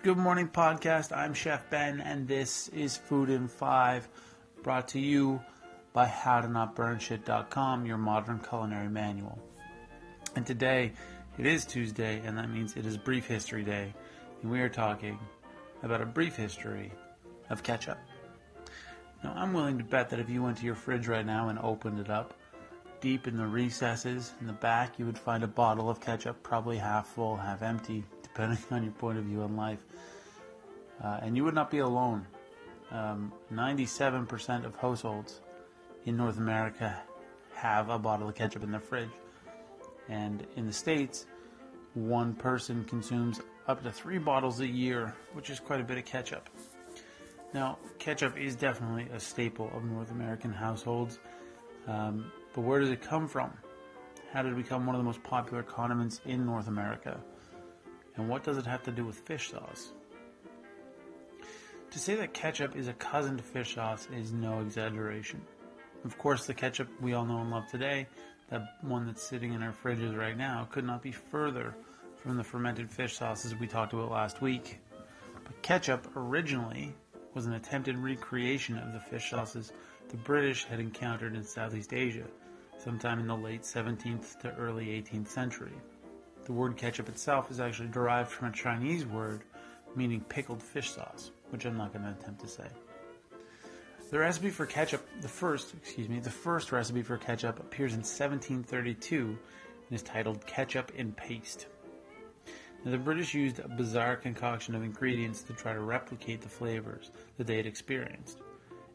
Good Morning Podcast. I'm Chef Ben, and this is Food in Five, brought to you by HowToNotBurnShit.com, your modern culinary manual. And today, it is Tuesday, and that means it is Brief History Day, and we are talking about a brief history of ketchup. Now, I'm willing to bet that if you went to your fridge right now and opened it up, deep in the recesses in the back, you would find a bottle of ketchup, probably half full, half empty, depending on your point of view on life. Uh, and you would not be alone. Um, 97% of households in North America have a bottle of ketchup in their fridge. And in the States, one person consumes up to three bottles a year, which is quite a bit of ketchup. Now, ketchup is definitely a staple of North American households, um, but where does it come from? How did it become one of the most popular condiments in North America? And what does it have to do with fish sauce? To say that ketchup is a cousin to fish sauce is no exaggeration. Of course, the ketchup we all know and love today, that one that's sitting in our fridges right now, could not be further from the fermented fish sauces we talked about last week. But ketchup originally was an attempted recreation of the fish sauces the British had encountered in Southeast Asia, sometime in the late 17th to early 18th century. The word ketchup itself is actually derived from a Chinese word meaning pickled fish sauce, which I'm not going to attempt to say. The recipe for ketchup, the first, excuse me, the first recipe for ketchup appears in 1732 and is titled Ketchup in Paste. Now, the British used a bizarre concoction of ingredients to try to replicate the flavors that they had experienced.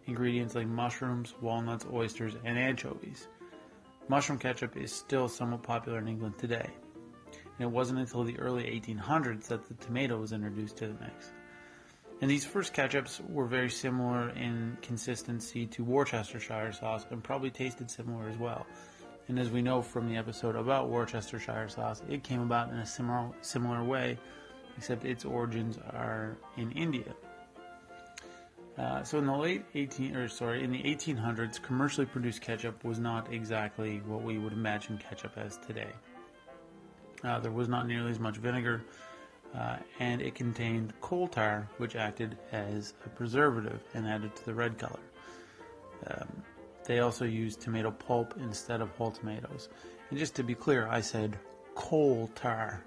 Ingredients like mushrooms, walnuts, oysters, and anchovies. Mushroom ketchup is still somewhat popular in England today, and it wasn't until the early 1800s that the tomato was introduced to the mix. And these first ketchups were very similar in consistency to Worcestershire sauce and probably tasted similar as well. And as we know from the episode about Worcestershire sauce, it came about in a similar similar way, except its origins are in India. Uh, so in the late 18 or sorry in the 1800s, commercially produced ketchup was not exactly what we would imagine ketchup as today. Uh, there was not nearly as much vinegar, uh, and it contained coal tar, which acted as a preservative and added to the red color. Um, they also used tomato pulp instead of whole tomatoes. And just to be clear, I said coal tar.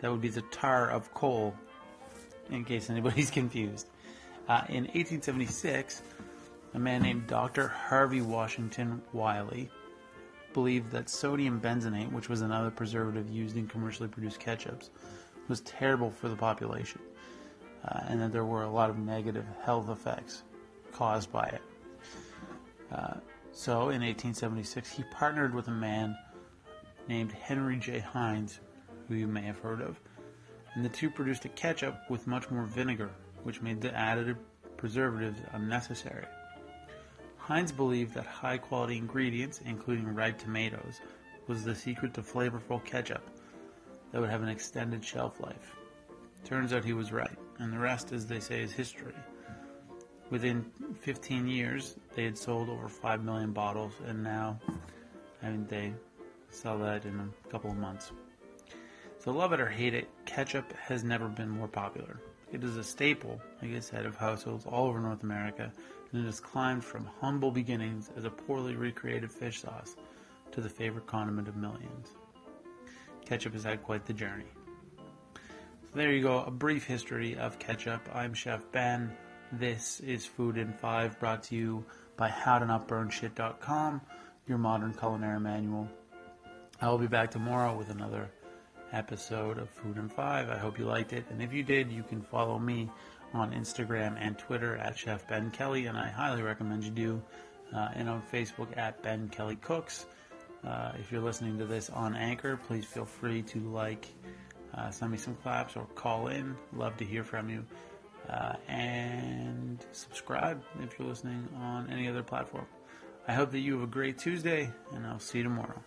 That would be the tar of coal, in case anybody's confused. Uh, in 1876, a man named Dr. Harvey Washington Wiley believed that sodium benzenate, which was another preservative used in commercially produced ketchups, was terrible for the population, uh, and that there were a lot of negative health effects caused by it. Uh, so in 1876, he partnered with a man named Henry J. Heinz, who you may have heard of, and the two produced a ketchup with much more vinegar, which made the added preservatives unnecessary. Heinz believed that high quality ingredients, including ripe tomatoes, was the secret to flavorful ketchup that would have an extended shelf life. Turns out he was right, and the rest, as they say, is history. Within 15 years, they had sold over 5 million bottles, and now, I mean, they sell that in a couple of months. So, love it or hate it, ketchup has never been more popular. It is a staple, like I said, of households all over North America, and it has climbed from humble beginnings as a poorly recreated fish sauce to the favorite condiment of millions. Ketchup has had quite the journey. So there you go, a brief history of ketchup. I'm Chef Ben. This is Food in 5 brought to you by HowToNotBurnShit.com, your modern culinary manual. I will be back tomorrow with another episode of Food in 5. I hope you liked it, and if you did, you can follow me on Instagram and Twitter at Chef Ben Kelly, and I highly recommend you do, uh, and on Facebook at Ben Kelly Cooks. Uh, if you're listening to this on Anchor, please feel free to like, uh, send me some claps, or call in. Love to hear from you. Uh, and subscribe if you're listening on any other platform. I hope that you have a great Tuesday, and I'll see you tomorrow.